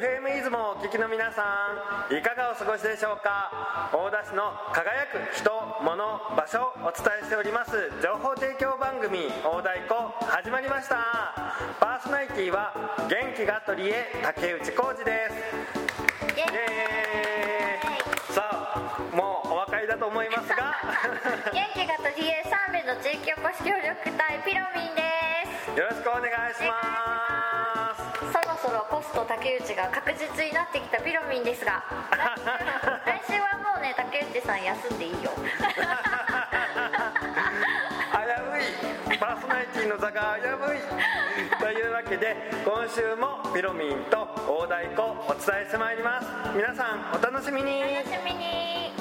FM 出雲をお聞きの皆さんいかがお過ごしでしょうか？大田市の輝く人物場所をお伝えしております情報提供番組「大太鼓」始まりました。パーソナリティは元気が取り柄竹内浩二です。イエーイ。さあもうお分かりだと思いますが。元気が取り柄三名の地域おこし協力隊ピロミンです。よろしくお願いしますそろポスト竹内が確実になってきたピロミンですが 来週はもうね竹内さん休んでいいよ。危うい。パーソナリティの座が危うい。というわけで今週もピロミンと大太鼓お伝えしてまいります。皆さんお楽しみに。お楽しみに。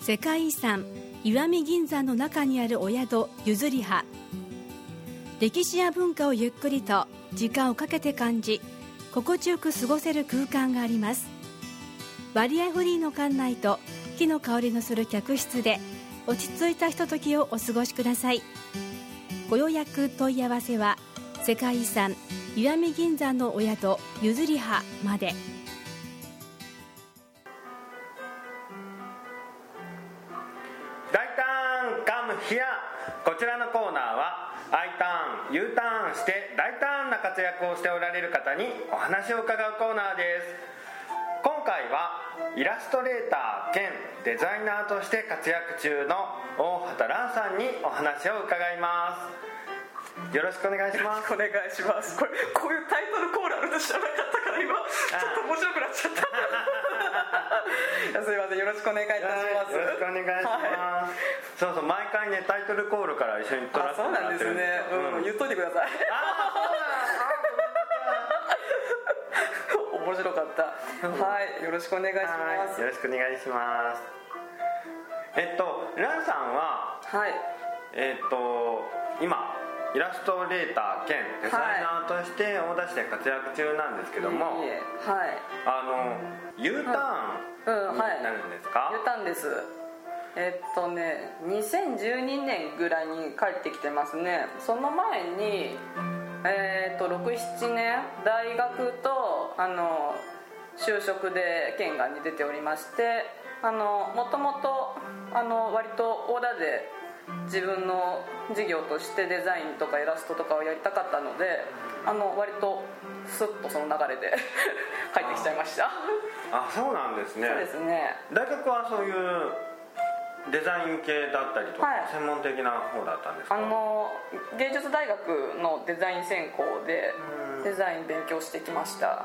世界遺産石見銀山の中にあるお宿ゆずり葉歴史や文化をゆっくりと時間をかけて感じ心地よく過ごせる空間があります。割合フリーの館内と木の香りのする客室で落ち着いたひとときをお過ごしください。ご予約問い合わせは世界遺産石見銀山のお宿ゆずり葉まで。大ターンカムヒア。こちらのコーナーは I ターン U ターンして大ターンな活躍をしておられる方にお話を伺うコーナーです。今回はイラストレーター兼デザイナーとして活躍中の大畑蘭さんにお話を伺います。よろしくお願いします。お願いします。これこういうタイトルコールあると知らなかったから今ちょっと面白くなっちゃった。すいませんよろしくお願いいたします。よろしくお願いします、はい。そうそう毎回ねタイトルコールから一緒に撮らあせてもらってそうなんですね。るんですようん、言っといてください。あ面白かった。はいよろしくお願いします。はいよろしくお願いします。えっとランさんははい。えっと今イラストレーター兼デザイナーとして大田市で活躍中なんですけども、はい。あの U ターンになるんですか、言ったんです。えっとね2012年ぐらいに帰ってきてますね。その前にえっと67年大学とあの就職で県外に出ておりましてあのもともとあの割と大田で自分の事業としてデザインとかイラストとかをやりたかったのであの割とスッとその流れで 帰ってきちゃいました。あそうなんですね。そうですね。大学はそういうデザイン系だったりとか、はい。専門的な方だったんですか？あの芸術大学のデザイン専攻でうん。デザイン勉強してきました。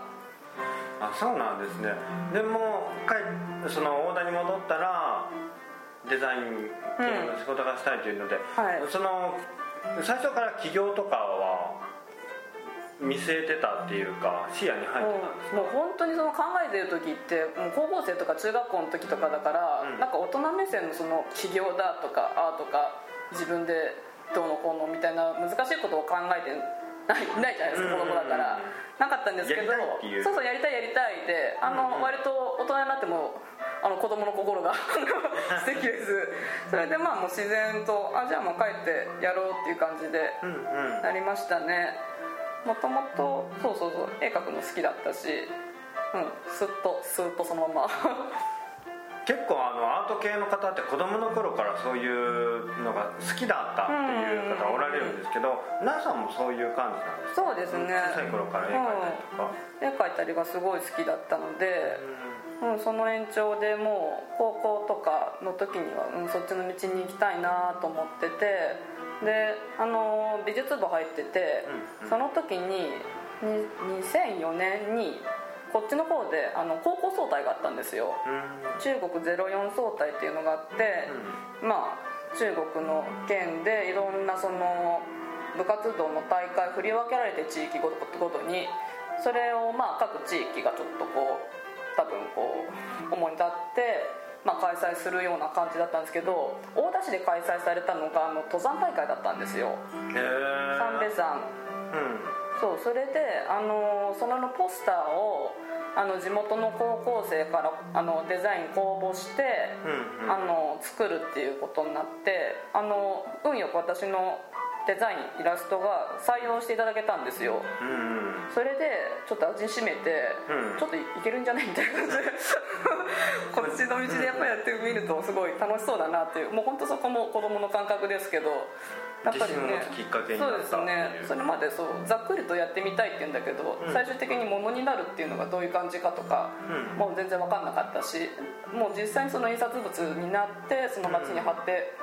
あそうなんですね。でも帰その大田に戻ったらデザイン系の仕事がしたいというので、はい。その最初から起業とかは見据えてたっていうか視野に入ってたんですもう本当にその考えてる時ってもう高校生とか中学校の時とかだから、うん。なんか大人目線のその起業だとかアーとか自分でどうのこうのみたいな難しいことを考えてないないじゃないですかうん子供だから。なかったんですけどそうそうやりたいやりたいであの、うんうん割と大人になってもあの子供の心が 素敵です。それでまあもう自然とあじゃあもう帰ってやろうっていう感じでなりましたね。もともとそうそうそう絵描くの好きだったしうんスッとスーッとそのまま結構あのアート系の方って子供の頃からそういうのが好きだったっていう方おられるんですけど奈さんもそういう感じなんですか？そうですね。小さい頃から絵描いたり。とか、絵描いたりがすごい好きだったので、うん、その延長でもう高校とかの時には、うん、そっちの道に行きたいなと思っててであの美術部入ってて、うんうん。その時にに2004年にこっちの方であの高校総体があったんですよ。うん。中国04総体っていうのがあって、まあ中国の県でいろんなその部活動の大会振り分けられて地域ごとごとにそれをまあ各地域がちょっとこう多分こう主に立って、まあ、開催するような感じだったんですけど大田市で開催されたのがあの登山大会だったんですよ。三瓶山。うんそうそれであのそのポスターをあの地元の高校生からあのデザイン公募して、うんうん。あの作るっていうことになってあの運よく私のデザインイラストが採用していただけたんですよ。うんうん。それでちょっと味しめて、うん。ちょっといけるんじゃないみたいな感じ。で こっちの道でやっぱりやってみるとすごい楽しそうだなっていう。もう本当そこも子供の感覚ですけどやっぱり自信を持つきっかけになったそうですね。それまでそうざっくりとやってみたいって言うんだけど、うん。最終的にものになるっていうのがどういう感じかとか、うん。もう全然分かんなかったしもう実際にその印刷物になってその街に貼って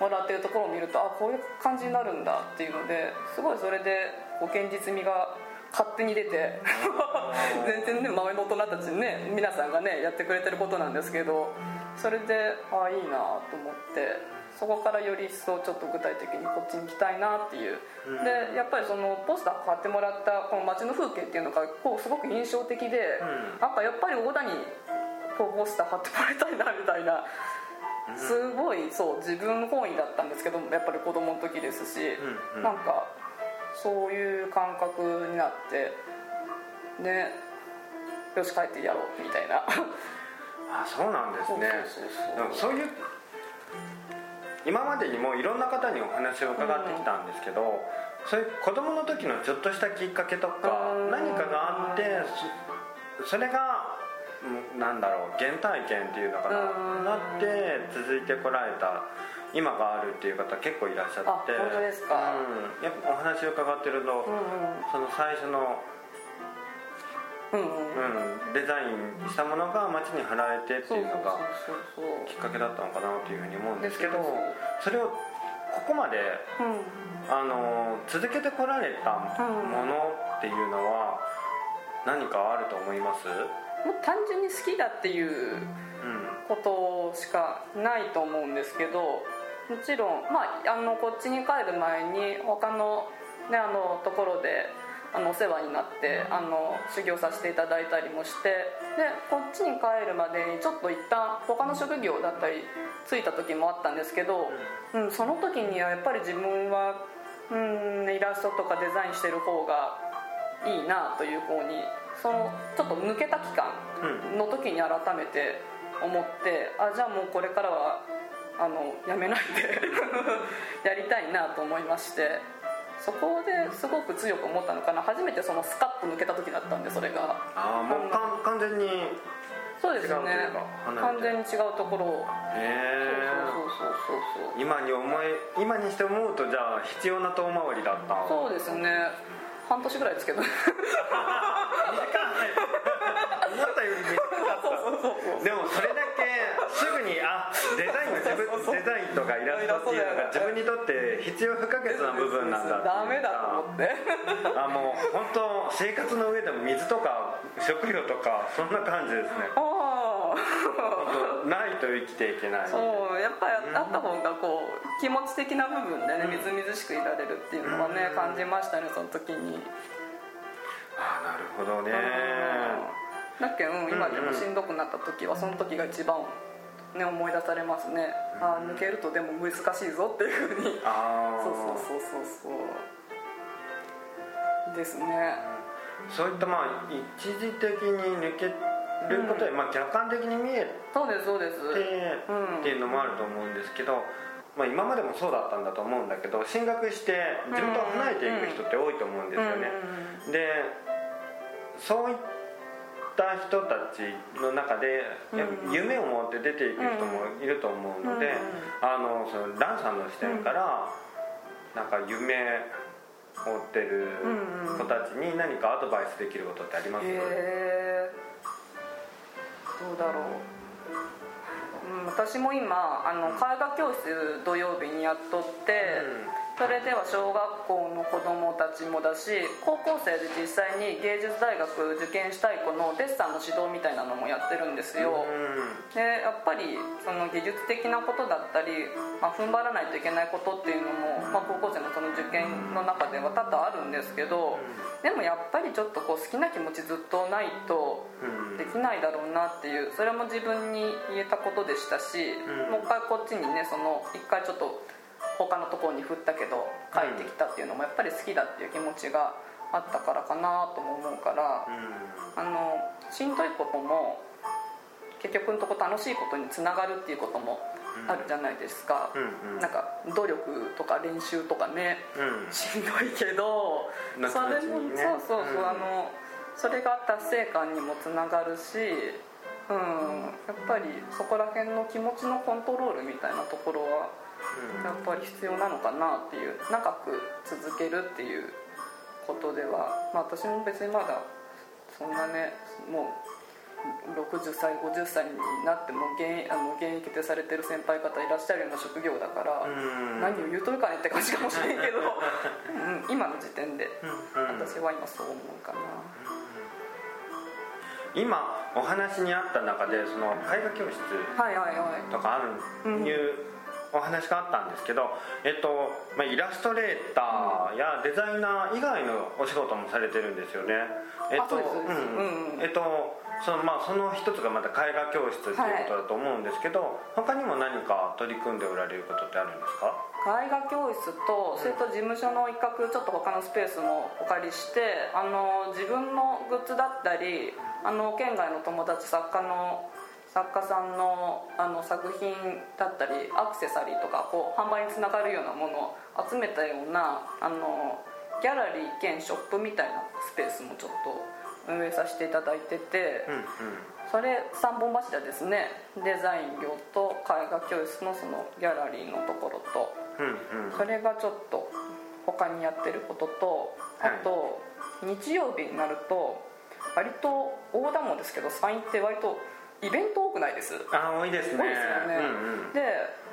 もらってるところを見ると、あこういう感じになるんだっていうのですごいそれでこう現実味が勝手に出て 全然ね周りの大人たちにね皆さんがねやってくれてることなんですけどそれでああいいなと思ってそこからより一層ちょっと具体的にこっちに行きたいなっていう、うん。でやっぱりそのポスター買ってもらったこの街の風景っていうのがこうすごく印象的で、うん。なんかやっぱり大田にこうポスター貼ってもらいたいなみたいな。すごいそう自分本位だったんですけどやっぱり子供の時ですし、うんうん。なんかそういう感覚になってねよし帰ってやろうみたいな。あそうなんですね。そういう今までにもいろんな方にお話を伺ってきたんですけど、そういう子供の時のちょっとしたきっかけとかうん。何かがあってそそれがうんなんだろう原体験っていうのかうん。ななって続いてこられた今があるっていう方結構いらっしゃって。あ本当ですか。うん、やっぱお話を伺ってると、うん。その最初のうん。デザインしたものが街に貼られてっていうのがきっかけだったのかなというふうに思うんですけど。それをここまでうん。あの続けてこられたものっていうのは何かあると思います？もう単純に好きだっていううん。ことしかないと思うんですけどもちろん、まあ、あのこっちに帰る前に他の,、ね、あのところであのお世話になってあの修行させていただいたりもしてでこっちに帰るまでにちょっと一旦他の職業だったりついた時もあったんですけど、うん、その時にはやっぱり自分は、うん、イラストとかデザインしてる方がいいなという方にそのちょっと抜けた期間の時に改めて思ってあじゃあもうこれからはあのやめないで やりたいなと思いまして。そこですごく強く思ったのかな。初めてそのスカッと抜けた時だったんでそれが。ああもうかん完全にそうですね。違うというか離れて。完全に違うところを。へえそうそうそうそう今に思い今にして思うとじゃあ必要な遠回りだった。そうですね。半年ぐらいですけど。思ったより短かった。でもそれだけデザインの自分デザインとかイラストっていうのが自分にとって必要不可欠な部分なんだダメだと思って。あもう本当生活の上でも水とか食料とかそんな感じですね。ああないと生きていけない。そうやっぱりあった方がこう気持ち的な部分でねみずみずしくいられるっていうのはねうん。感じましたねその時に。あなるほどね。だっけうん今でもしんどくなった時はその時が一番ね思い出されますね。ああ抜けるとでも難しいぞっていうふうに。そうそうそうそうそう。ですね。そういったまあ一時的に抜けることで、まあ、客観的に見えそうですそうです。っていうのもあると思うんですけど、まあ、今までもそうだったんだと思うんだけど進学して地元を離れていく人って多いと思うんですよね、でそういった人たちの中で夢を持って出ていく人もいると思うので、うん。あのそのランさんの視点から、なんか夢を追ってる子たちに何かアドバイスできることってあります？へえどうだろう、うん、私も今あの絵画教室土曜日にやっとって、それでは小学校の子供たちもだし高校生で実際に芸術大学受験したい子のデッサンの指導みたいなのもやってるんですよ、でやっぱりその技術的なことだったり、まあ、踏ん張らないといけないことっていうのも、まあ、高校生のその受験の中では多々あるんですけど、でもやっぱりちょっとこう好きな気持ちずっとないとうん。できないだろうなっていうそれも自分に言えたことでしたし、うん。もう一回こっちにねその一回ちょっと他のところに振ったけど帰ってきたっていうのもやっぱり好きだっていう気持ちがあったからかなとも思うから。あのしんどいことも結局のとこ楽しいことにつながるっていうこともあるじゃないですか、うんうん。なんか努力とか練習とかねうん。しんどいけど後それも、そうそうそう、うん。あのそれが達成感にもつながるし、うん、やっぱりそこら辺の気持ちのコントロールみたいなところはやっぱり必要なのかなっていう長く続けるっていうことでは、まあ、私も別にまだそんなねもう60歳50歳になっても現あの現役でされてる先輩方いらっしゃるような職業だから、うん。何を言うとるかねって感じかもしれんけど、うん、今の時点で私は今そう思うかな。今お話にあった中でその絵画教室とかあるいうお話があったんですけど、えっとまあ、イラストレーターやデザイナー以外のお仕事もされてるんですよね。えっとえっとそのまあその一つがまた絵画教室っていうことだと思うんですけど、他にも何か取り組んでおられることってあるんですか？絵画教室とそれと事務所の一角ちょっと他のスペースもお借りしてあの自分のグッズだったりあの県外の友達作家の作家さんのあの作品だったりアクセサリーとかこう販売につながるようなものを集めたようなあのギャラリー兼ショップみたいなスペースもちょっと運営させていただいてて、うんうん。それ3本柱ですね。デザイン業と絵画教室のそのギャラリーのところとうんうん。それがちょっと他にやってることとあと、日曜日になると割と大玉ですけど山陰って割とイベント多くないです。あ多いですね。多いですよね、うんうん。で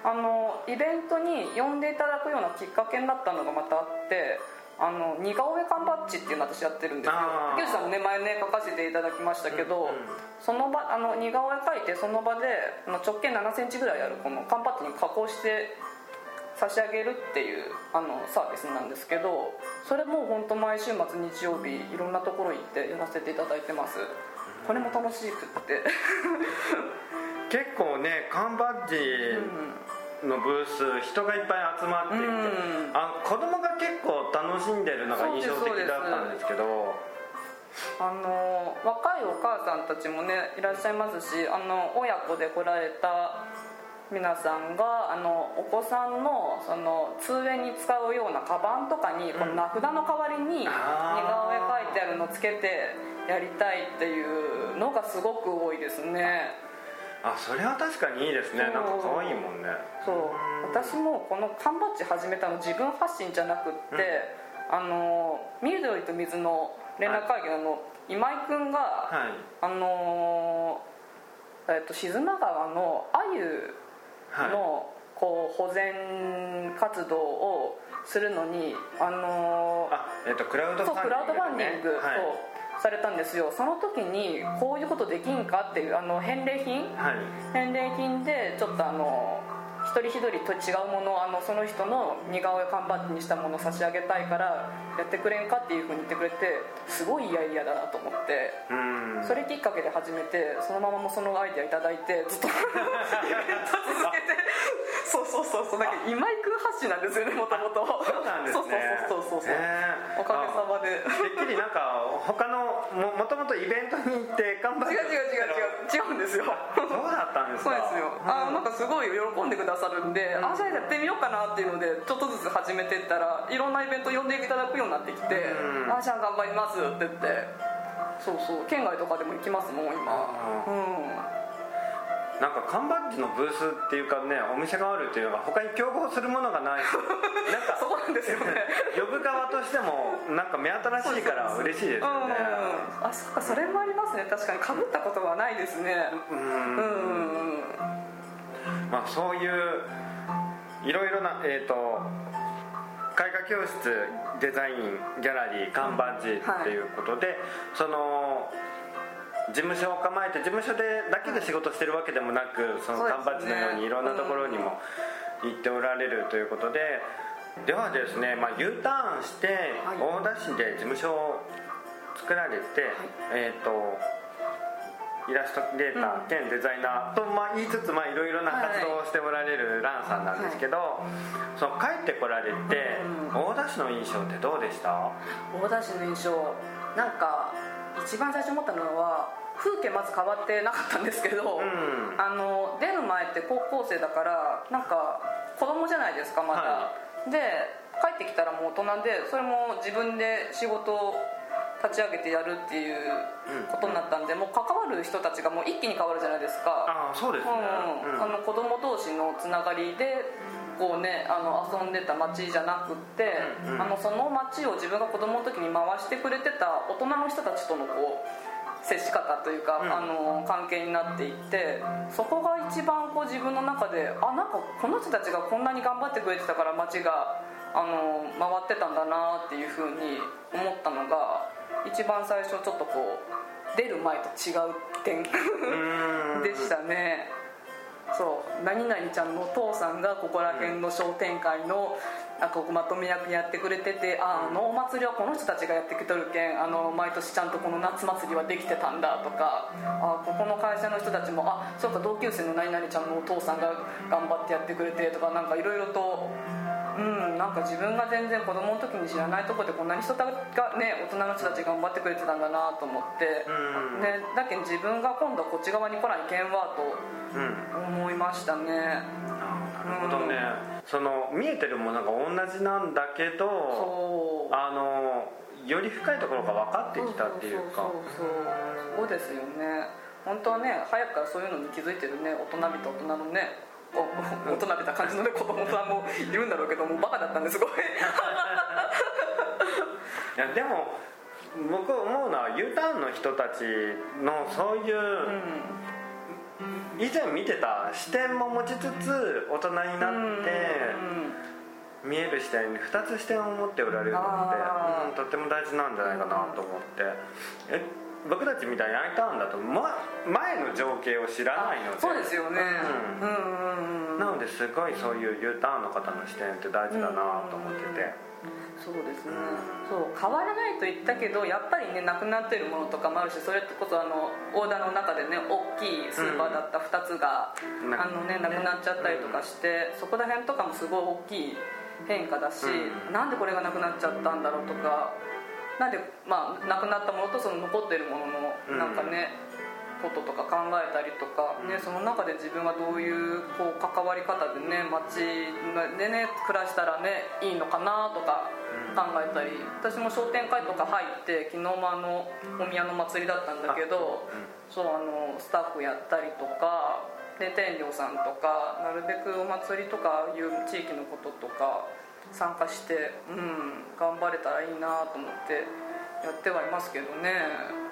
あのイベントに呼んでいただくようなきっかけになったのがまたあってあの似顔絵缶バッジっていうのを私やってるんですよあー。竹内さんもね前ね書かせていただきましたけど、うんうん。その場あの似顔絵描いてその場で直径7センチぐらいあるこの缶バッジに加工して差し上げるっていうあのサービスなんですけどそれも本当毎週末日曜日いろんなところ行ってやらせていただいてますこれも楽しくって。結構ね缶バッジのブース人がいっぱい集まっていて、うん。あ子供が結構楽しんでるのが印象的だったんですけど。あの若いお母さんたちもねいらっしゃいますしあの親子で来られた皆さんがあのお子さんのその通園に使うようなカバンとかにこの名札の代わりに似顔絵描いてあるのつけてやりたいっていうのがすごく多いですね。あそれは確かにいいですね。なんか可愛いもんね。そう。私もこの缶バッジ始めたの自分発信じゃなくって、あの緑と水の連絡会議の今井君が、はい。あのーえっと静間川の鮎はい。のこう保全活動をするのに、あのーあえっとクラウドファンディングそうクラウドファンディング、はい。そうされたんですよ。その時にこういうことできんか？っていうあの返礼品？はい。返礼品でちょっとあの一人一人と違うものをあのその人の似顔絵缶バッジにしたものを差し上げたいからやってくれんか？っていうふうに言ってくれてすごいいやいやだなと思って。うん。それきっかけで始めてそのままもそのアイデアいただいて ずっと続けてそうそうなんか今井君発信なんですよねもともとそうなんですね。そうそうそうそうそう、へーおかげさまで。てっきりなんか他のももともとイベントに行って頑張って。違う違う違う違う。違うんですよ。そうだったんですか。そうですよ。あなんかすごい喜んでくださるんで、あじゃあやってみようかなっていうのでちょっとずつ始めていったらいろんなイベント呼んでいただくようになってきて「うん。あじゃあ頑張ります」って言って。そうそう。県外とかでも行きますもん今。あうんなんか缶バッジのブースっていうかねお店があるっていうのが他に競合するものがない。しなんか そこなんですよね。呼ぶ側としてもなんか目新しいから嬉しいですよね。うん。あそっかそれもありますね。確かにかぶったことはないですね。ううん。んうん。まあそういういろいろなえっ、と絵画教室デザインギャラリー缶バッジっていうことで、その事務所を構えて事務所でだけで仕事してるわけでもなくそのそうですね缶バッジのようにいろんなところにも行っておられるということで。ではですね、まあ、U ターンしてはい。大田市で事務所を作られて、えっ、とイラストレーター兼デザイナーと、まあ、言いつつまあいろいろな活動をしておられるランさんなんですけど、その帰ってこられてうん。大田市の印象ってどうでした？大田市の印象なんか一番最初思ったのは風景まず変わってなかったんですけど、うん。あの出る前って高校生だからなんか子供じゃないですかまだ、はで帰ってきたらもう大人でそれも自分で仕事を立ち上げてやるっていうことになったんで、もう関わる人たちがもう一気に変わるじゃないですか。ああそうですね、うん。うん。あの子供同士のつながりでこうねあの遊んでた街じゃなくって、うんうん。あのその街を自分が子供の時に回してくれてた大人の人たちとのこう接し方というか、うん。あの関係になっていってそこが一番こう自分の中であなんかこの人たちがこんなに頑張ってくれてたから街があの回ってたんだなっていうふうに思ったのが一番最初ちょっとこう出る前と違う点うん。でしたね。そう。何々ちゃんのお父さんがここら辺の商店会のなんかこうまとめ役やってくれててああのお祭りはこの人たちがやってきとるけんあの毎年ちゃんとこの夏祭りはできてたんだとかあここの会社の人たちもあそうか同級生の何々ちゃんのお父さんが頑張ってやってくれてとかなんかいろいろとうんなんか自分が全然子供の時に知らないとこでこんなに人がね大人の人たち頑張ってくれてたんだなと思って、うん。でだけど自分が今度こっち側に来ないけんわとうん。思いましたねるほどね、その見えてるものが同じなんだけどあのより深いところが分かってきたっていうか。そうですよね。本当はね早くからそういうのに気づいてるね。大人びた大人のね。お 大人びた感じのね子供さんもいるんだろうけどもうバカだったんですごい。いやでも僕思うのは U ターンの人たちのそういう、以前見てた視点も持ちつつ大人になって見える視点に2つ視点を持っておられるのって、うんとっても大事なんじゃないかなと思って、え僕たちみたいに I ターンだと、ま、前の情景を知らないので。そうですよね。うん。なのですごいそういう U ターンの方の視点って大事だなと思ってて、そうですね。そう変わらないと言ったけどやっぱりねなくなってるものとかもあるしそれこそあのオーダーの中でね大きいスーパーだった2つが、うん。あのね、なくなっちゃったりとかして、そこら辺とかもすごい大きい変化だし、うん。なんでこれがなくなっちゃったんだろうとかなんで、まあ、なくなったものとその残ってるもののうん。なんかね、こととか考えたりとか、ね、その中で自分がどういうこう関わり方でね街でね暮らしたらねいいのかなとか考えたり私も商店会とか入って昨日もあのお宮の祭りだったんだけどそうあのスタッフやったりとかで天領さんとかなるべくお祭りとかいう地域のこととか参加して、うん、頑張れたらいいなと思ってやってはいますけどね。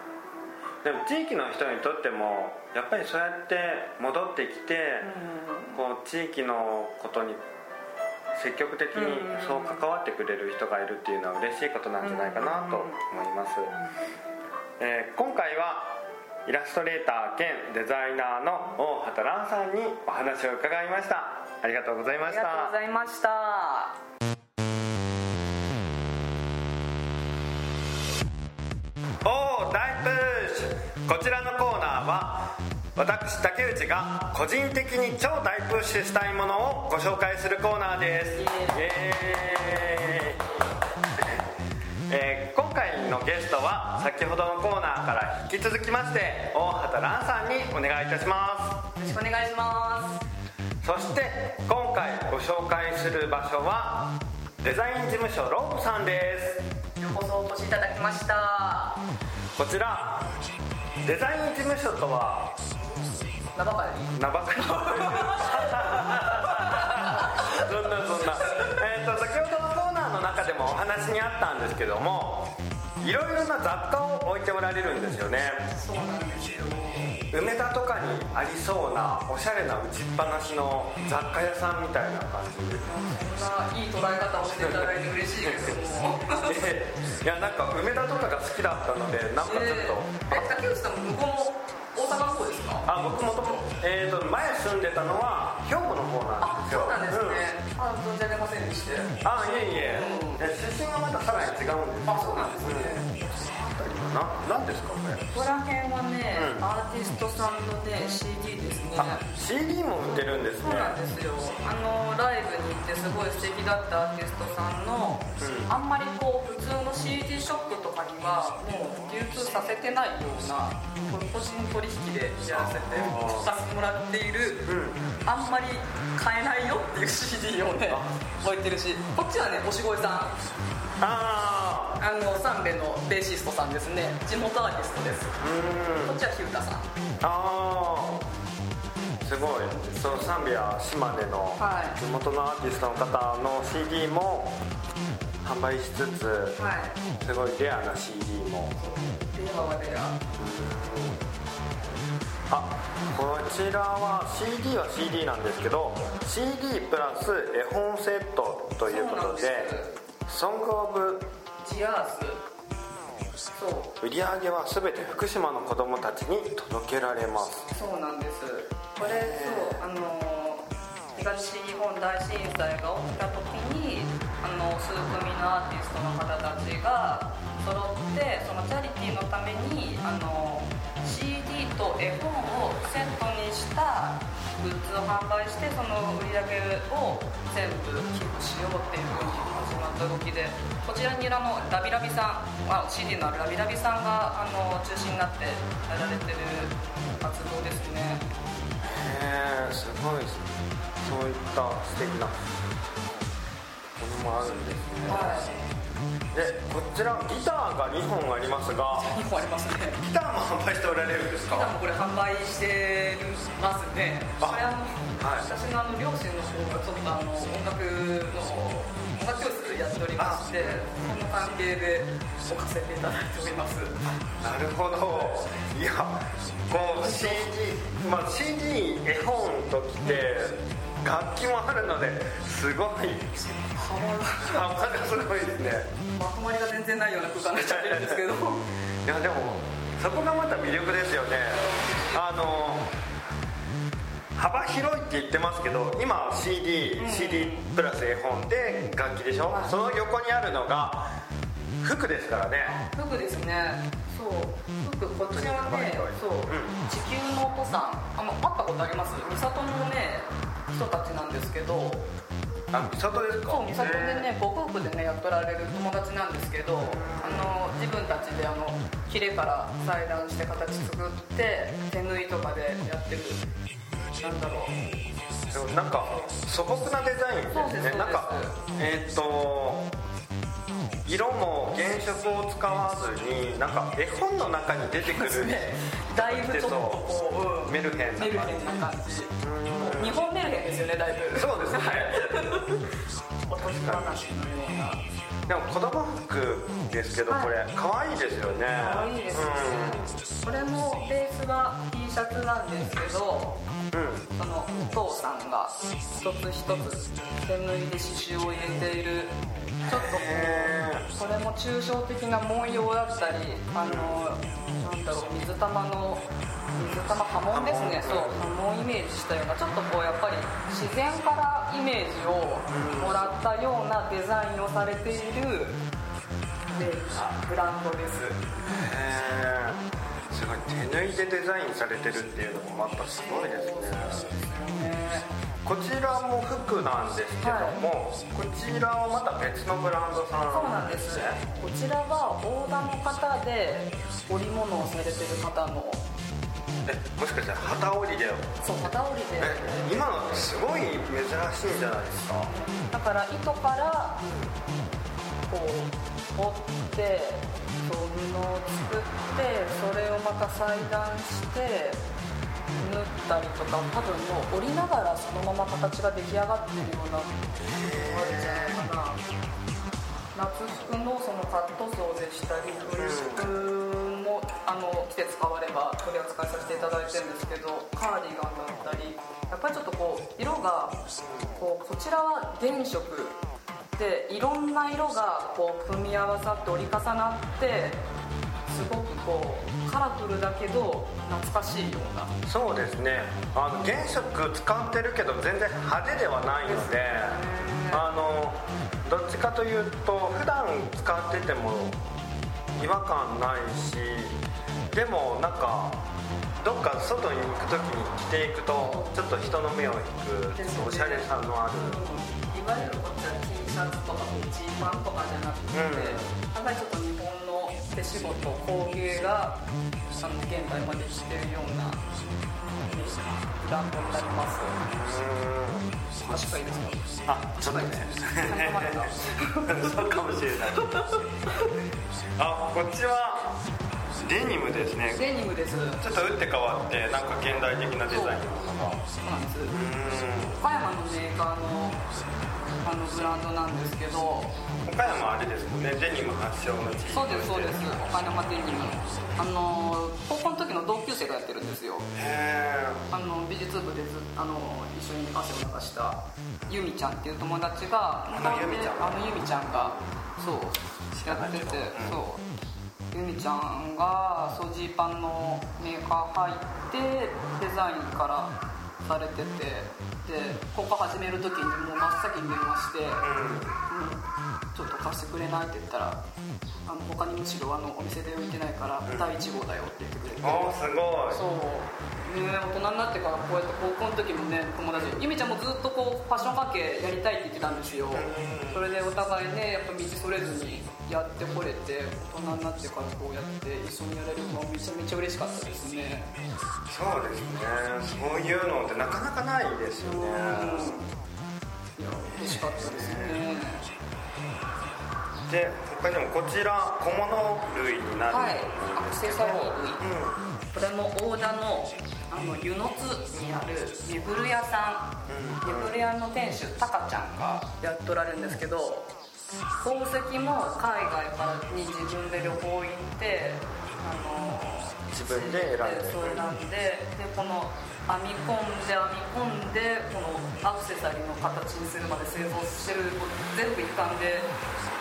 でも地域の人にとってもやっぱりそうやって戻ってきて、こう地域のことに積極的にそう関わってくれる人がいるっていうのは嬉しいことなんじゃないかなと思います、えー今回はイラストレーター兼デザイナーの大畑蘭さんにお話を伺いました。ありがとうございまありがとうしたございました。おー大プッシュ。こちらのコーナーは私竹内が個人的に超大プッシュしたいものをご紹介するコーナーですイエーイ えー今回のゲストは先ほどのコーナーから引き続きまして大畑蘭さんにお願いいたしまよろしくお願いします。すそして今回ご紹介する場所はデザイン事務所ロープさんですようこそお越しいただきました。こちらデザイン事務所とは名ばかり？名ばかり？そんなそんなえっ、と先ほどのコーナーの中でもお話にあったんですけどもいろいろな雑貨を置いておられるんですよねそうなんですよ。梅田とかにあり？そうなおしゃれな打ちっぱなしの雑貨屋さんみたいな感じでそんないい捉え方をしていただいて嬉しいですも。いやなんか梅田とかが好きだったのでなんかちょっと、えー、竹内さん向こうも阪の方ですか。あ僕もともえー、と前住んでたのは兵庫の方なんですよそうなんですね。あ、存じ上げませんでして。あいえいえ、え出身はまたさらに違うんですあ、そうなんですね。辺りはな。何ですか？これここら辺はね、うん。アーティストさんのね CD ですね。あ CD も売ってるんですね。そうなんですよ。あのライブに行ってすごい素敵だったアーティストさんの、うん。あんまりこう普通の CD ショップとかにはもう流通させてないようなこ個人取引でやらせてあー。させてもらっている、うん。あんまり買えないよっていう CD をね置いてるしこっちはねおしごいさんあああのサンベのベーシストさんですね。地元アーティストです。うん。こっちは日歌さん。ああすごい。そのサンビア島根のはい。地元のアーティストの方の CD も販売しつつはい。すごいレアな CD も。レアはレアあこちらは CD は CD なんですけど CD プラス絵本セットということで「ソング・オブジアースそう。売り上げは全て福島の子どもたちに届けられます。そうなんです。これそうあの東日本大震災が起きた時にあの数組のアーティストの方たちが揃ってそのチャリティーのためにあの CD と絵本をセットにしたグッズを販売してその売り上げを全部寄付しようっていうふうに始まった動きでこちらにあのラビラビさんあ CD のあるラビラビさんがあの中心になってやられてる活動ですね。へえすごいそういった素敵なものもあるんですね。はいでこちらギターが2本ありますが2個ありますね。ギターも販売しておられるんですか？普段もこれ販売してますね。あこれあの、はい。私のあの両親の方がちょっとあの音楽の音楽教室やっておりましてその関係で置かせていただいております。なるほど。いやこう CD、まあ、CD 絵本ときて楽器もあるのですごい。幅がすごいですね。まとまりが全然ないような空間になっちゃってるんですけど。いやでもそこがまた魅力ですよね。あの幅広いって言ってますけど今 CD、CD プラス絵本で楽器でしょ？その横にあるのが服ですからね。服ですね。そう。服こっちはねそう、地球のお父さん。あの会ったことあります？美里のね人たちなんですけどあ美里ですか？そう美里でねご夫婦でねやっておられる友達なんですけどあの自分たちであの切れから裁断して形作って手縫いとかでやってるなんだろう。でもなんか素朴なデザインですね。ですなんかえーっと色も原色を使わずになんか絵本の中に出てくるだいぶちょっとメルヘンな感じ日本メルヘンですよねだいぶ。そうですね。おとぎ話のようなでも子供服ですけどはい。これ可愛いですよね。可愛いですよね、これもベースは T シャツなんですけどうん、うんそのお父さんが一つ一つ手縫いで刺繍を入れているちょっと。こうこれも抽象的な文様だったりあのなんだろう水玉の水玉波紋ですね。そう波紋イメージしたようなちょっとこうやっぱり自然からイメージをもらったようなデザインをされているブランドです。手縫い。でデザインされてるっていうのもまたすごいです。ねこちらも服なんですけども、こちらはまた別のブランドさんそうなんですこちらはオーダーの方で織物をされてる方の。えもしかしたら旗織りで。そう旗織りで。え今のってすごい珍しいんじゃないですか？だから糸からこう折ってそう布を作ってそれをまた裁断して縫ったりとか多分もう織りながらそのまま形が出来上がってるようなのがあるんじゃないかな。夏服のそのカットソーでしたり冬服もあの季節変われば取り扱いさせていただいてるんですけどカーディガンだったりやっぱりちょっとこう色がこうこちらは原色でいろんな色がこう組み合わさって折り重なってすごくこうカラフルだけど懐かしいような。そうですね。あの原色使ってるけど全然派手ではないのであのどっちかというと普段使ってても違和感ないしでもなんかどっか外に行く時に着ていくとちょっと人の目を引くおしゃれさのある。いわゆるこっちシャツとかジーパンとかじゃなくて、うん。やっぱりちょっと日本の手仕事工芸があの現代まで来てるようなブランドになりますう確かいいですかんあちょっとねそうかもしれない。あこっちはデニムですね。デニムです。ちょっと打って変わってなんか現代的なデザインのものがそうなんです。うん。岡山のメーカーのあのブランドなんですけど。岡山あれですもんね。デニム発祥の地。そうですそうです。岡山デニム。あの高校の時の同級生がやってるんですよ。へあの美術部でずあの一緒に汗を流したゆみちゃんっていう友達があのゆみちゃんちゃんがそうやってて、うん。そう。ゆみちゃんがそうジーパンのメーカー入ってデザインからされててでここ始める時にもう真っ先に電話して、えうん。ちょっと貸してくれないって言ったらあの他にむしろあのお店で置いてないから第1号だよって言ってくれて、うんおーすごい。そうね大人になってからこうやって高校の時もね友達ゆみちゃんもずっとこうファッション関係やりたいって言ってたんですよ。それでお互いねやっぱ道それずにやってこれて大人になってからこうやって一緒にやれるのはめちゃめちゃ嬉しかったですね。そうですね。そういうのってなかなかないですよね。いや嬉しかったですね。で他にもこちら小物類になるはい。アクセサリー。類うこれも大田のあの湯の津にあるめぐる屋さん。めぐる屋の店主たかちゃんがやっとられるんですけど宝石も海外からに自分で旅行行ってあの自分で選んで。そう選んででこの編み込んで編み込んでこのアクセサリーの形にするまで製造してる全部一貫で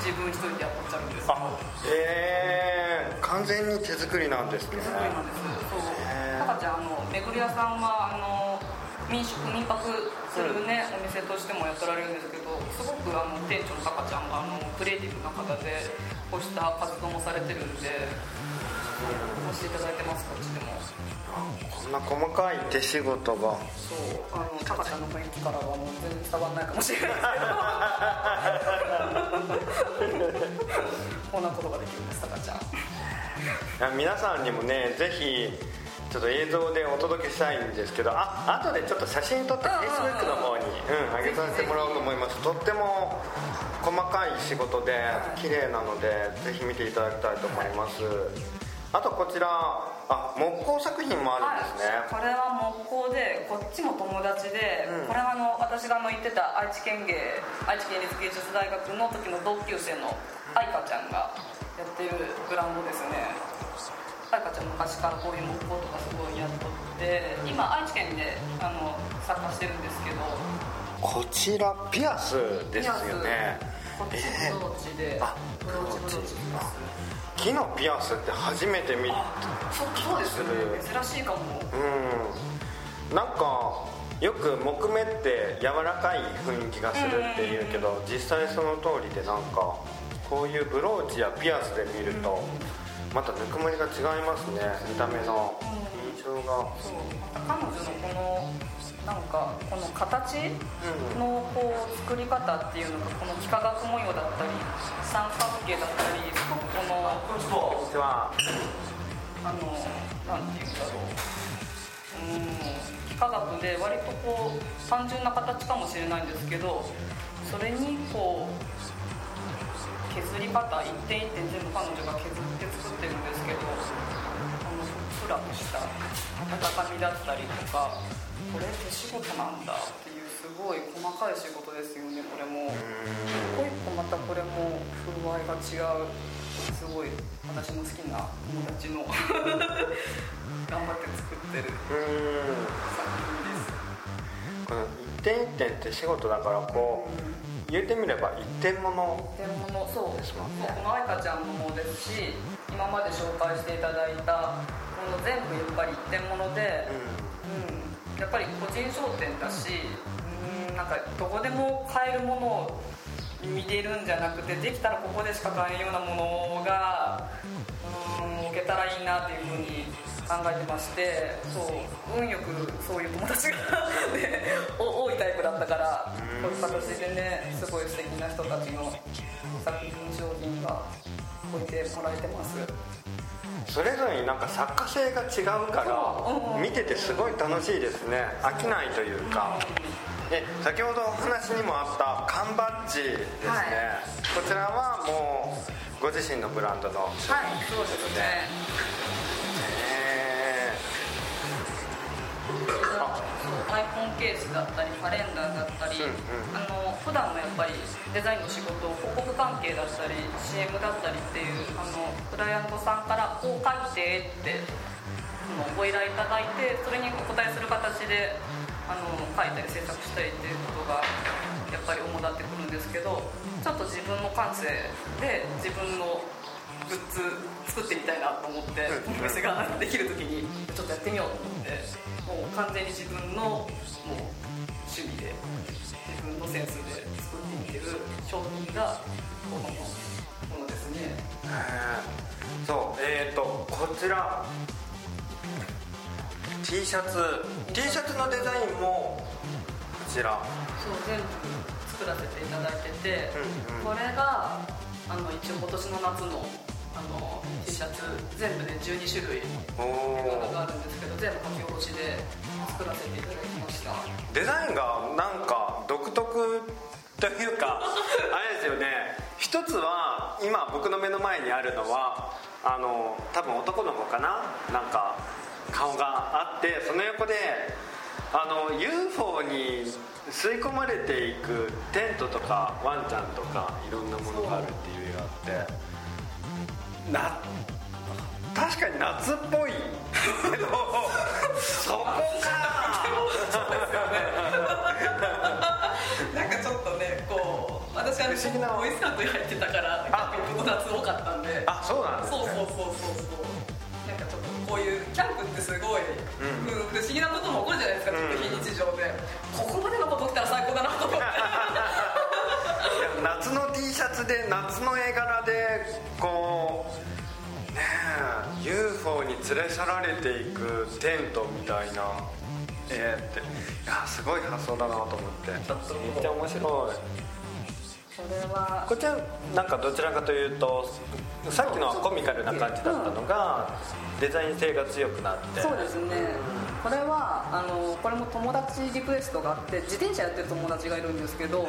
自分一人でやっとっちゃうんです。あえー、完全に手作りなんですね。手作りなんです。そう。タカちゃんあのめぐり屋さんはあの民宿民泊するね、お店としてもやってられるんですけどすごくあの店長のタカちゃんがあのクリエイティブな方でこうした活動もされてるんでお越しいただいてますこっちでも。こんな細かい手仕事が。そうあのタカちゃんの雰囲気からはもう全然伝わらないかもしれないですけど。こんなことができるんですタカちゃんいや皆さんにもねぜひちょっと映像でお届けしたいんですけど。あ後でちょっと写真撮って Facebook の方に、うん、上げさせてもらおうと思います。とっても細かい仕事で綺麗なのでぜひ見ていただきたいと思いますあとこちらあ木工作品もあるんですね、はい、これは木工でこっちも友達で、うん。これはあの私があの行ってた愛知県芸愛知県立芸術大学の時の同級生の愛花ちゃんがやってるブランドですね。愛花ちゃん昔からこういう木工とかすごいやっとって今愛知県であの参加してるんですけど。こちらピアスですよね。こっちブローチで、あブローチ。ブローチ木のピアスって初めて見そうそうですよね。珍しいかも。うん。なんかよく木目って柔らかい雰囲気がするっていうけど実際その通りでなんかこういうブローチやピアスで見るとまたぬくもりが違いますね。見た目の。印象が。そう。彼女のこのなんかこの形のこう作り方っていうのがこの幾何学模様だったり三角形だったりこのあのなんていうんだろううん幾何学で割とこう単純な形かもしれないんですけどそれにこう削り方一点一点全部彼女が削って作ってるんですけどふらとした温かみだったりとかこれ手仕事なんだっていうすごい細かい仕事ですよねこれも。一個一個またこれも風合いが違う。すごい私の好きな友達の 頑張って作ってるうん。作品です。この一点一点って仕事だからこう言ってみれば一点物天物そう。ですもんね。この愛花ちゃんのもですし今まで紹介していただいたこの全部やっぱり一点物で、うん。やっぱり個人商店だしうんなんかどこでも買えるもの見れるんじゃなくてできたらここでしか買えんようなものがうん置けたらいいなっていうふうに考えてましてそう運よくそういう友達が 多いタイプだったからこういう形でねすごい素敵な人たちの作品商品が置いてもらえてます。それぞれになんか作家性が違うから見ててすごい楽しいですね。飽きないというか。で先ほどお話にもあった缶バッジですね、はい。こちらはもうご自身のブランドのはいそうですねスだったりカレンダーだったり、うんうんあの普段のやっぱりデザインの仕事広告関係だったり CM だったりっていうあのクライアントさんからこう書いてってそのご依頼いただいてそれにお答えする形であの書いたり制作したりっていうことがやっぱり主だってくるんですけどちょっと自分の感性で自分のグッズ作ってみたいなと思ってうんお店ができる時にちょっとやってみようと思ってもう完全に自分のもう趣味で自分のセンスで作っていってる商品がこのものですね。ー。そうえっ、ー、とこちら。T シャツ。T シャツのデザインもこちら。そう全部作らせていただいてて、うんうん。これがあの一応今年の夏のあの T シャツ全部で12種類お柄があーるんですけど全部書き下ろしで作らせていただきました。デザインがなんか独特というか あれですよね。一つは今僕の目の前にあるのはあの多分男の子かな？なんか顔があってその横であの UFO に吸い込まれていくテントとかワンちゃんとかいろんなものがあるっていう絵があってな確かに夏っぽい。け どそこかなんかちょっとねこう私はね不思議なボーイスカウトに入ってたからあキャンプ夏多かったんで。あそうなんですね。そうそうそうそうそう。なんかちょっとこういうキャンプってすごい、うん。うん不思議なことも起こるじゃないですか、うん。ちょっと非日常で。ここまでのこと起きたら最高だなと思って。夏の T シャツで夏の絵柄連れ去られていくテントみたいな絵っていやすごい発想だなと思って。めっちゃ面白い。それは。こちらなんかどちらかというとさっきのはコミカルな感じだったのがデザイン性が強くなって。そうですね。これはあのこれも友達リクエストがあって自転車やってる友達がいるんですけど、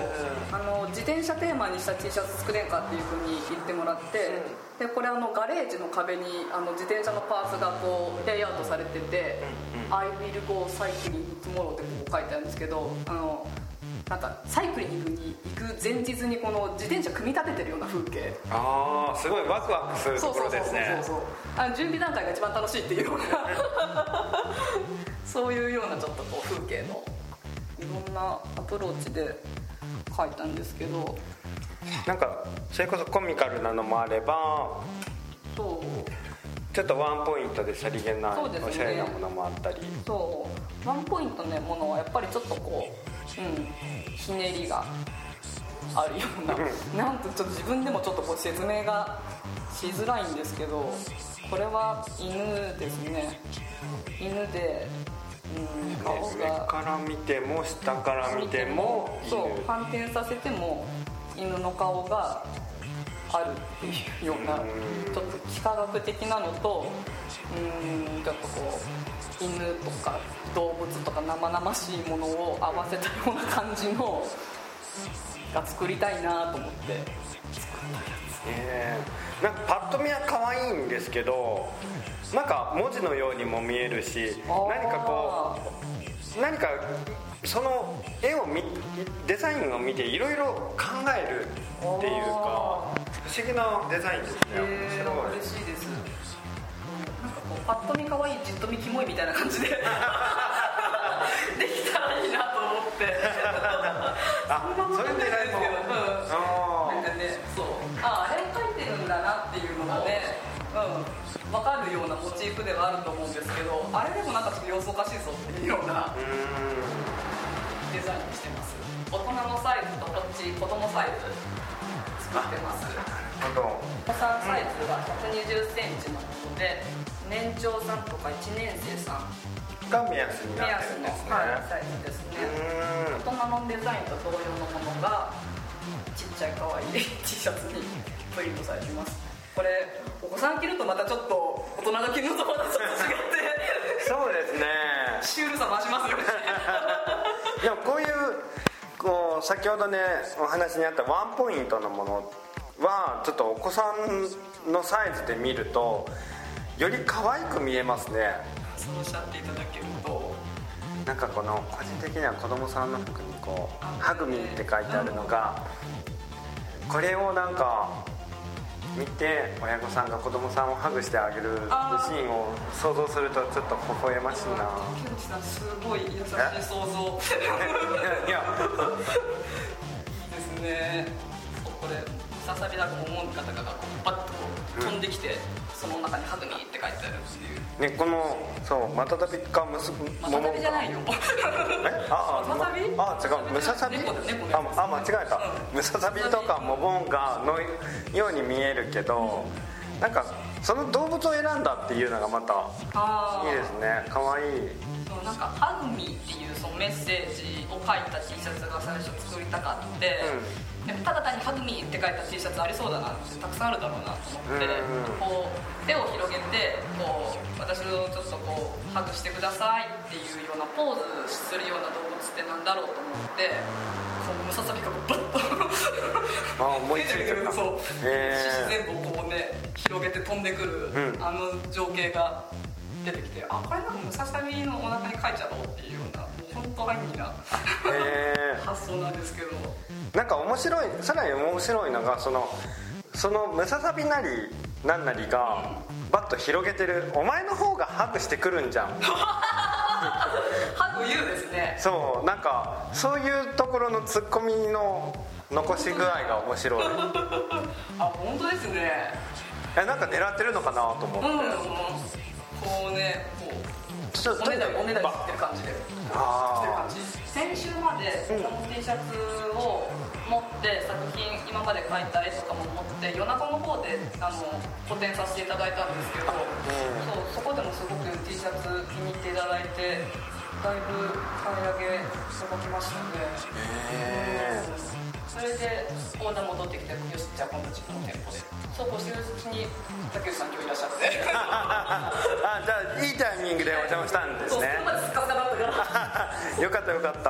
あの自転車テーマにした T シャツ作れんかっていうふうに言ってもらって、でこれあのガレージの壁にあの自転車のパーツがこうレイアウトされてて「I will go cycling tomorrow」ってこう書いてあるんですけどあのなんかサイクリングに行く前日にこの自転車組み立ててるような風景。ああすごいワクワクするところですね。そうそうそうそう準備段階が一番楽しいっていうような。そういうようなちょっとこう風景のいろんなアプローチで書いたんですけどなんかそれこそコミカルなのもあればそう。ちょっとワンポイントでさりげないおしゃれなものもあったり。そう。ワンポイントのものはやっぱりちょっとこう、うん、ひねりがあるような。なんとちょっと自分でもちょっとこう説明がしづらいんですけどこれは犬ですね。犬で、うん、顔ね上がから見ても下から見てもそう反転させても犬の顔があるっていうようなうんちょっと幾何学的なのとうんちょっとこう犬とか動物とか生々しいものを合わせたような感じのが作りたいなと思って。えーなんかパッと見は可愛いんですけどなんか文字のようにも見えるし何かこう何かその絵を見デザインを見ていろいろ考えるっていうか不思議なデザインですね。嬉しいです。なんかこうパッと見可愛いじっと見キモいみたいな感じで。できたらいいなと思って。あそんないですうん。あなんかねそう。ああれ描いてるんだなっていうのがねうん。分かるようなモチーフではあると思うんですけどあれでもなんかちょっと様子おかしいぞっていうような。ーう大人のサイズとこっち子供サイズ作ってます。お子さんサイズが1 2 0センチのもので年長さんとか1年生さん。が目安に目なってるんですね。はい、サイズですね。う大人のデザインと同様のものがちっちゃい可愛い T シャツにプリントされています。これお子さん着るとまたちょっと大人が着るのとまたちょっと違って。そうですね。シュールさ増しますよね。でもこういうこう先ほどねお話にあったワンポイントのものはちょっとお子さんのサイズで見るとより可愛く見えますね。そうおっしゃっていただけるとなんかこの個人的には子供さんの服にこう「ハグミン」って書いてあるのがこれをなんか見て親御さんが子供さんをハグしてあげるシーンを想像するとちょっと微笑ましいな。竹内さんすごい優しい想像。いいいやですね。そうこれムササビだと思う方がこうパッと飛んできて、その中に「ハグミ」って書いてあるっていう。ねこのそうマタタビかムスマササビじゃないよ。え？ああムササビあ違う ムササビ？ああ間違えた。ムササビとかモボンガのように見えるけどなんかその動物を選んだっていうのがまたあいいですね。可愛いそうなんか「ハグミ」っていうそのメッセージを書いた T シャツが最初作りたかって、でもただ単に「ハグミ」って書いた T シャツありそうだなってたくさんあるだろうなと思って、うんこう手を広げてこう私をちょっとこうハグしてくださいっていうようなポーズするような動物ってなんだろうと思ってそのムササビがバッとあ思いついてるなそう。へー。全部をこうね広げて飛んでくる、うん。あの情景が出てきてあこれなんかムササビのお腹に書いちゃろうっていうようなもう本当ハンギな。へ発想なんですけど。ーなんか面白いさらに面白いのがそのそのムササビなりなんなりがバッと広げてるお前の方がハグしてくるんじゃん。ハグ言うですね。そうなんかそういうところのツッコミの残し具合が面白い。あ本当ですね。えなんか狙ってるのかなと思って、うん。こうねこうちょっとおねだりおねだりしてる感じで。先週までこの T シャツを持って作品今まで描いた絵とかも持って夜中の方であの個展させていただいたんですけど、そうそこでもすごく T シャツ気に入っていただいてだいぶ買い上げ届きましたので、それでオーダー戻ってきてよしじゃあ今度自分の店舗で。そうこうしてるうちに竹内さん今日いらっしゃって あじゃあいいタイミングでお邪魔したんですそうそねこまでスカスカだったからよかったよかった。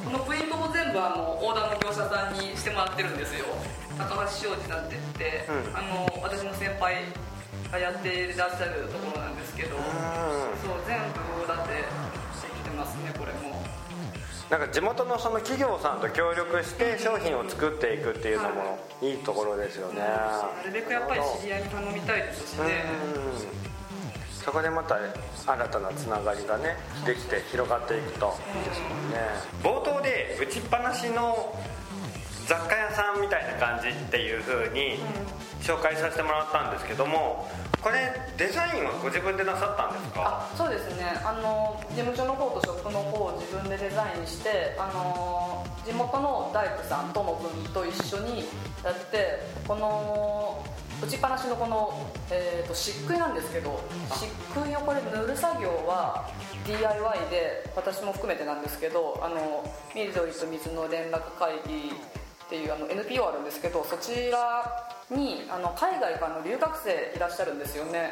このプリントも全部あのオーダーの業者さんにしてもらってるんですよ。高橋庄司さんって言って、うん。あの私の先輩がやっていらっしゃるところなんですけど、うん。そう全部オーダーでしてきてますねなんか地元のその企業さんと協力して商品を作っていくっていうのもいいところですよね。なるべくやっぱり知り合いに頼みたいですしね。うん。そこでまた新たなつながりがねできて広がっていくと。いいですもん。ね冒頭で打ちっぱなしの雑貨屋さんみたいな感じっていう風に紹介させてもらったんですけどもこれデザインはご自分でなさったんですか？あそうですね。あの事務所の方とショップの方を自分でデザインしてあの地元の大工さんとも君と一緒にやってこの打ちっぱなしのこの、えー、と漆喰なんですけど漆喰をこれ塗る作業は DIY で私も含めてなんですけどあの緑と水の連絡会議っていうあの NPO あるんですけどそちらにあの海外からの留学生いらっしゃるんですよね。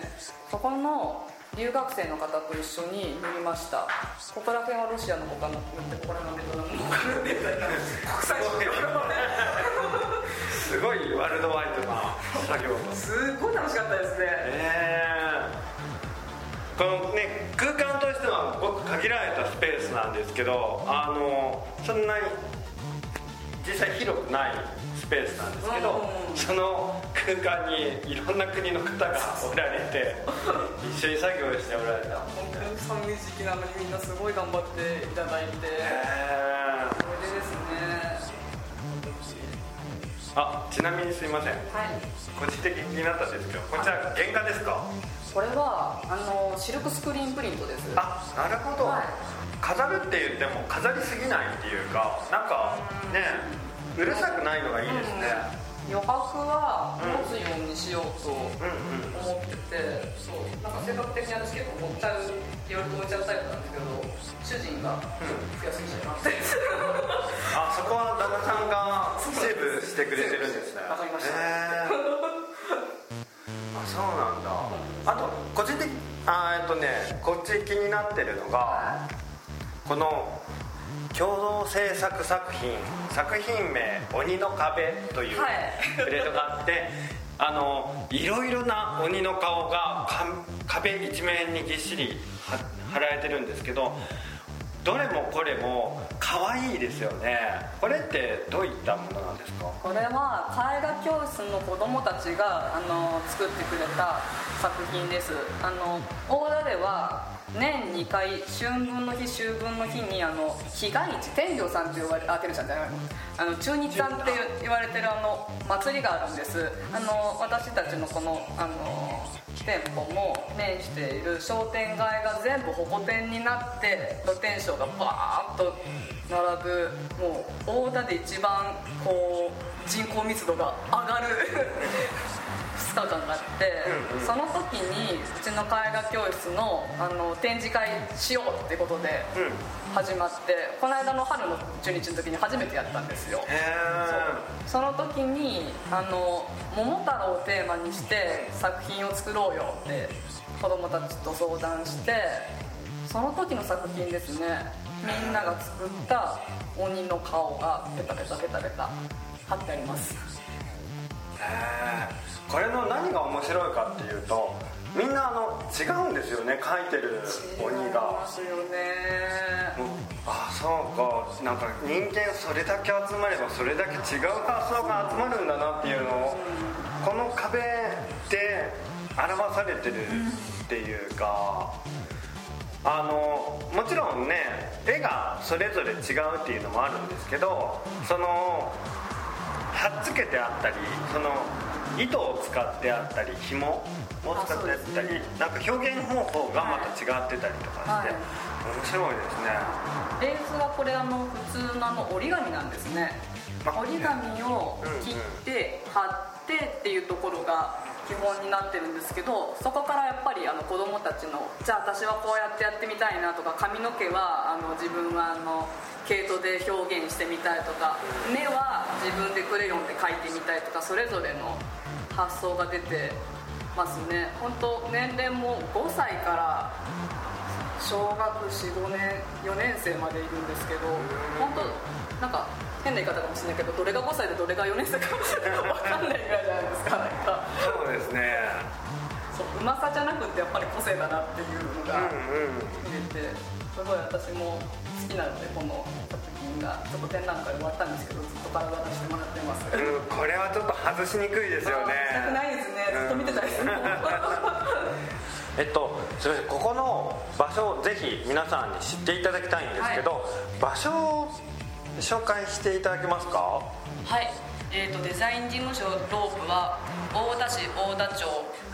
そこの留学生の方と一緒に塗りました。ここら辺はロシアの方から塗ってここら辺はベトナムの国際色すごいワールドワイドな作業。がすごい楽しかったですねえこのね空間としてはごく限られたスペースなんですけどあのそんなに実際広くないスペースなんですけどうん。その空間にいろんな国の方がおられて一緒に作業しておられた。本当に寒い時期なのにみんなすごい頑張っていただいてへそれでですね。あちなみにすいません。はい。個人的に気になったんですけどこちら原画ですか？これはあのシルクスクリーンプリントです。あなるほど、はい。飾るって言っても飾りすぎないっていうかなんかねうるさくないのがいいですね、余白は持つようにしようと思うん、うんってて、そう。なんか性格的に私結構持っちゃういろいろと置いちゃうタイプなんですけど主人が増やすぎちゃいます、あそこは旦那さんがセーブしてくれてるんですね。わかりました。へー。あそうなんだあと個人的あえっとねこっち気になってるのがこの共同制作作品作品名「鬼の壁」というはい。プレートがあって あのいろいろな鬼の顔がか壁一面にぎっしりは貼られてるんですけどどれもこれも可愛いですよね。これってどういったものなんですか？これは絵画教室の子供たちがあの作ってくれた作品です。あの大田では年2回春分の日秋分の日にあの日が市天領さんって呼ばれあ天領さんじゃない。あの中日さんって言われてるあの祭りがあるんです。あの私たちのこのあの店舗も面している商店街が全部保護店になって露天商がバーッと並ぶもう大田で一番こう人口密度が上がる。2日間があって、その時にうちの絵画教室のあの展示会しようってことでうん。始まって、この間の春の中日の時に初めてやったんですよ。その時にあの桃太郎をテーマにして作品を作ろうよって子供たちと相談してその時の作品ですねみんなが作った鬼の顔がペタペタペタペタ貼ってありますこれの何が面白いかっていうとみんなあの違うんですよね描いてる鬼違いがますよね。あそうか。なんか人間それだけ集まればそれだけ違う発想が集まるんだなっていうのをこの壁で表されてるっていうかあのもちろんね絵がそれぞれ違うっていうのもあるんですけどそのはっつけてあったりその糸を使ってあったり紐を使ってあったり、なんか表現方法がまた違ってたりとかして、はい。面白いですね。レースはこれあの普通のあの折り紙なんですね。あ折り紙を切って貼ってっていうところが基本になってるんですけどそこからやっぱりあの子供たちのじゃあ私はこうやってやってみたいなとか髪の毛はあの自分はあの毛糸で表現してみたいとか目は自分でクレヨンで描いてみたいとかそれぞれの発想が出てますね。本当年齢も5歳から小学45年4年生までいるんですけど本当なんか変な言い方かもしれないけどどれが5歳でどれが4年生か分かんないぐらいじゃないですか。なんかそうですね。そううまさじゃなくてやっぱり個性だなっていうのが見れてすごい私も好きなのでこの作品がちょっと展覧会終わったんですけどずっと体出してもらってます。うん、これはちょっと外しにくいですよね。したくないですね。ずっと見てたいです。えっとすみませんここの場所をぜひ皆さんに知っていただきたいんですけど、場所を紹介していただけますか？はい、えー、とデザイン事務所ロープは大田市大田町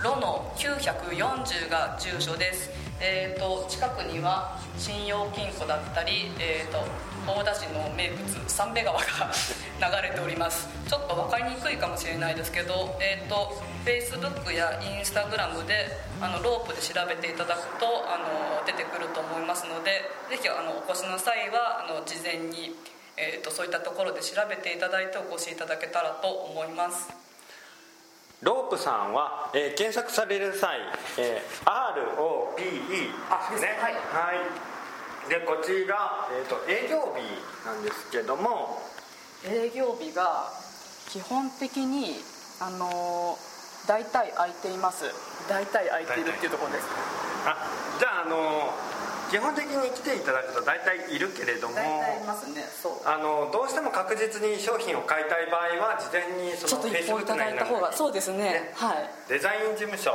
ロの940が住所です、えー、と近くには信用金庫だったり、えー、と大田市の名物三瓶川が 流れております。ちょっと分かりにくいかもしれないですけど、えー、と Facebook や Instagram であのロープで調べていただくとあの出てくると思いますのでぜひあのお越しの際はあの事前にえー、とそういったところで調べていただいてお越しいただけたらと思います。ロープさんは、えー検索される際、えー ROPE ですね。はい。はい。でこちら、えー、と営業日なんですけども。営業日が基本的にあのー大体空いています。大体空いているっていうところです。あじゃああの基本的に来ていただくと大体いるけれどもあのどうしても確実に商品を買いたい場合は事前にその一報いただいた方がそうですね。はい。デザイン事務所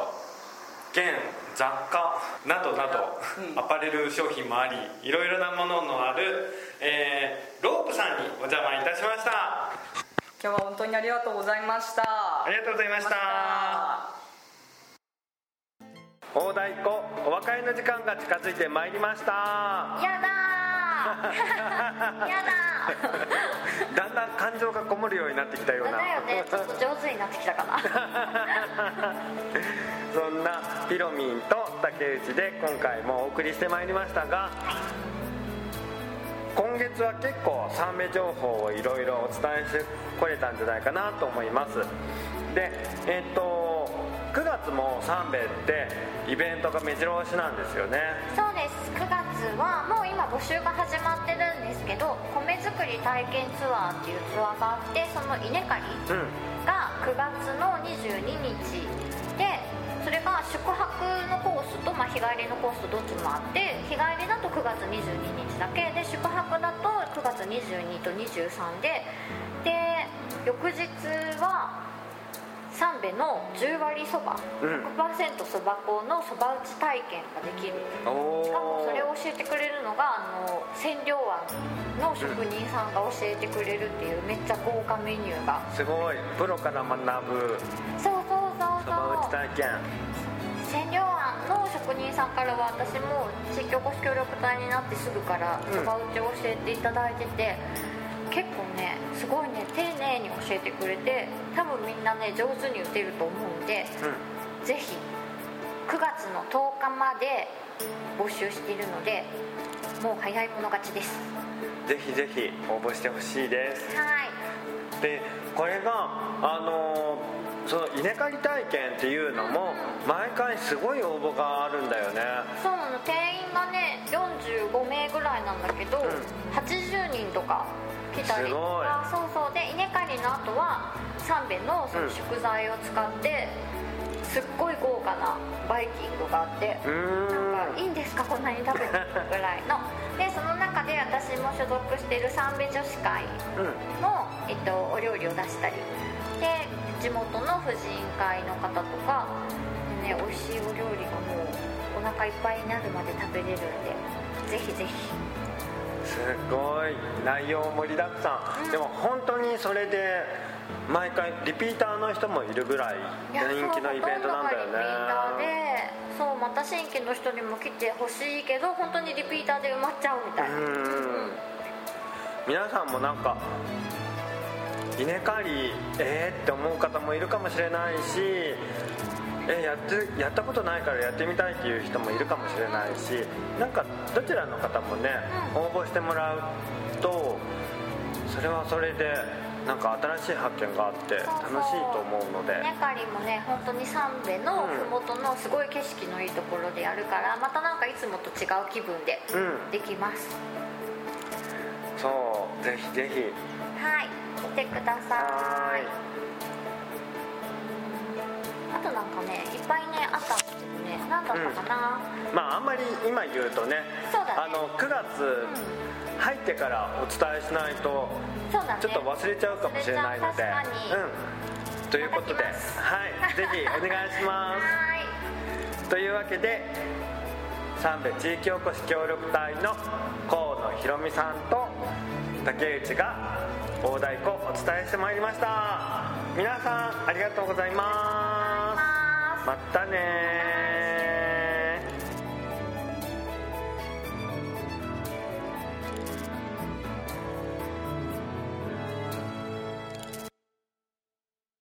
兼雑貨などなど、うん。アパレル商品もありいろいろなもののある、えーロープさんにお邪魔いたしました。今日は本当にありがとうございました。ありがとうございました大太鼓お別れの時間が近づいてまいりました。やだー。やだだんだん感情がこもるようになってきたような。ーだよね。ちょっと上手になってきたかな。そんなピロミンと竹内で今回もお送りしてまいりましたが今月は結構三名情報をいろいろお伝えしてこれたんじゃないかなと思います。でえっ、と9月も三名ってイベントが目白押しなんですよね。そうです。9月はもう今募集が始まってるんですけど米作り体験ツアーっていうツアーがあってその稲刈りうん。が9月の22日でそれが宿泊のコースと、まあ、日帰りのコースとどっちもあって日帰りだと9月22日だけ。で宿泊だと9月22と23で。で翌日は三部の10割そばうん。100%そば粉のそば打ち体験ができる。おしかもおそれを教えてくれるのがあの千両庵の職人さんが教えてくれるっていうめっちゃ豪華メニューが。すごい。プロから学ぶそうそうそうそば打ちそう体験。千両庵の職人さんからは私も地域おこし協力隊になってすぐからうんそば打ちを教えていただいてて、結構ねすごいね丁寧に教えてくれて多分みんなね上手に打てると思うんでうん。ぜひ9月の10日まで募集しているのでもう早い者勝ちです。ぜひぜひ応募してほしいです。はい。でこれがあのーその稲刈り体験っていうのも毎回すごい応募があるんだよね。そうなの。定員がね45名ぐらいなんだけど、ん。80人とか来たりとかそうそう。で稲刈りの後は三べのその食材を使って、すっごい豪華なバイキングがあってなんかいいんですかこんなに食べてぐらいの。でその中で私も所属している三べ女子会うん。の、えっと、お料理を出したり。で地元の婦人会の方とかで、ね、美味しいお料理がもうお腹いっぱいになるまで食べれるんでぜひぜひすごい内容盛りだくさん、でも本当にそれで毎回リピーターの人もいるぐらい人気のイベントなんだよね。でそうまた新規の人にも来てほしいけど本当にリピーターで埋まっちゃうみたいな。うん。皆さんもなんか稲刈りえーって思う方もいるかもしれないしえやってやったことないからやってみたいっていう人もいるかもしれないしなんかどちらの方もね、応募してもらうとそれはそれでなんか新しい発見があって楽しいと思うので。稲刈りもね本当に三部の麓のすごい景色のいいところでやるからまたなんかいつもと違う気分でうん。できます、そうぜひぜひ。はい。来てくださはいあとなんかねいっぱいねあったんですけどね何だったかな、まああんまり今言うとねそうだね。あの9月入ってからお伝えしないとそうだね。ちょっと忘れちゃうかもしれないので、う確かに。うん、ということで、はい、ぜひお願いしま はい。す。というわけで、三部地域おこし協力隊の河野ひろみさんと竹内が大太鼓お伝えしてまいりました。皆さんありがとうござい。ますまたね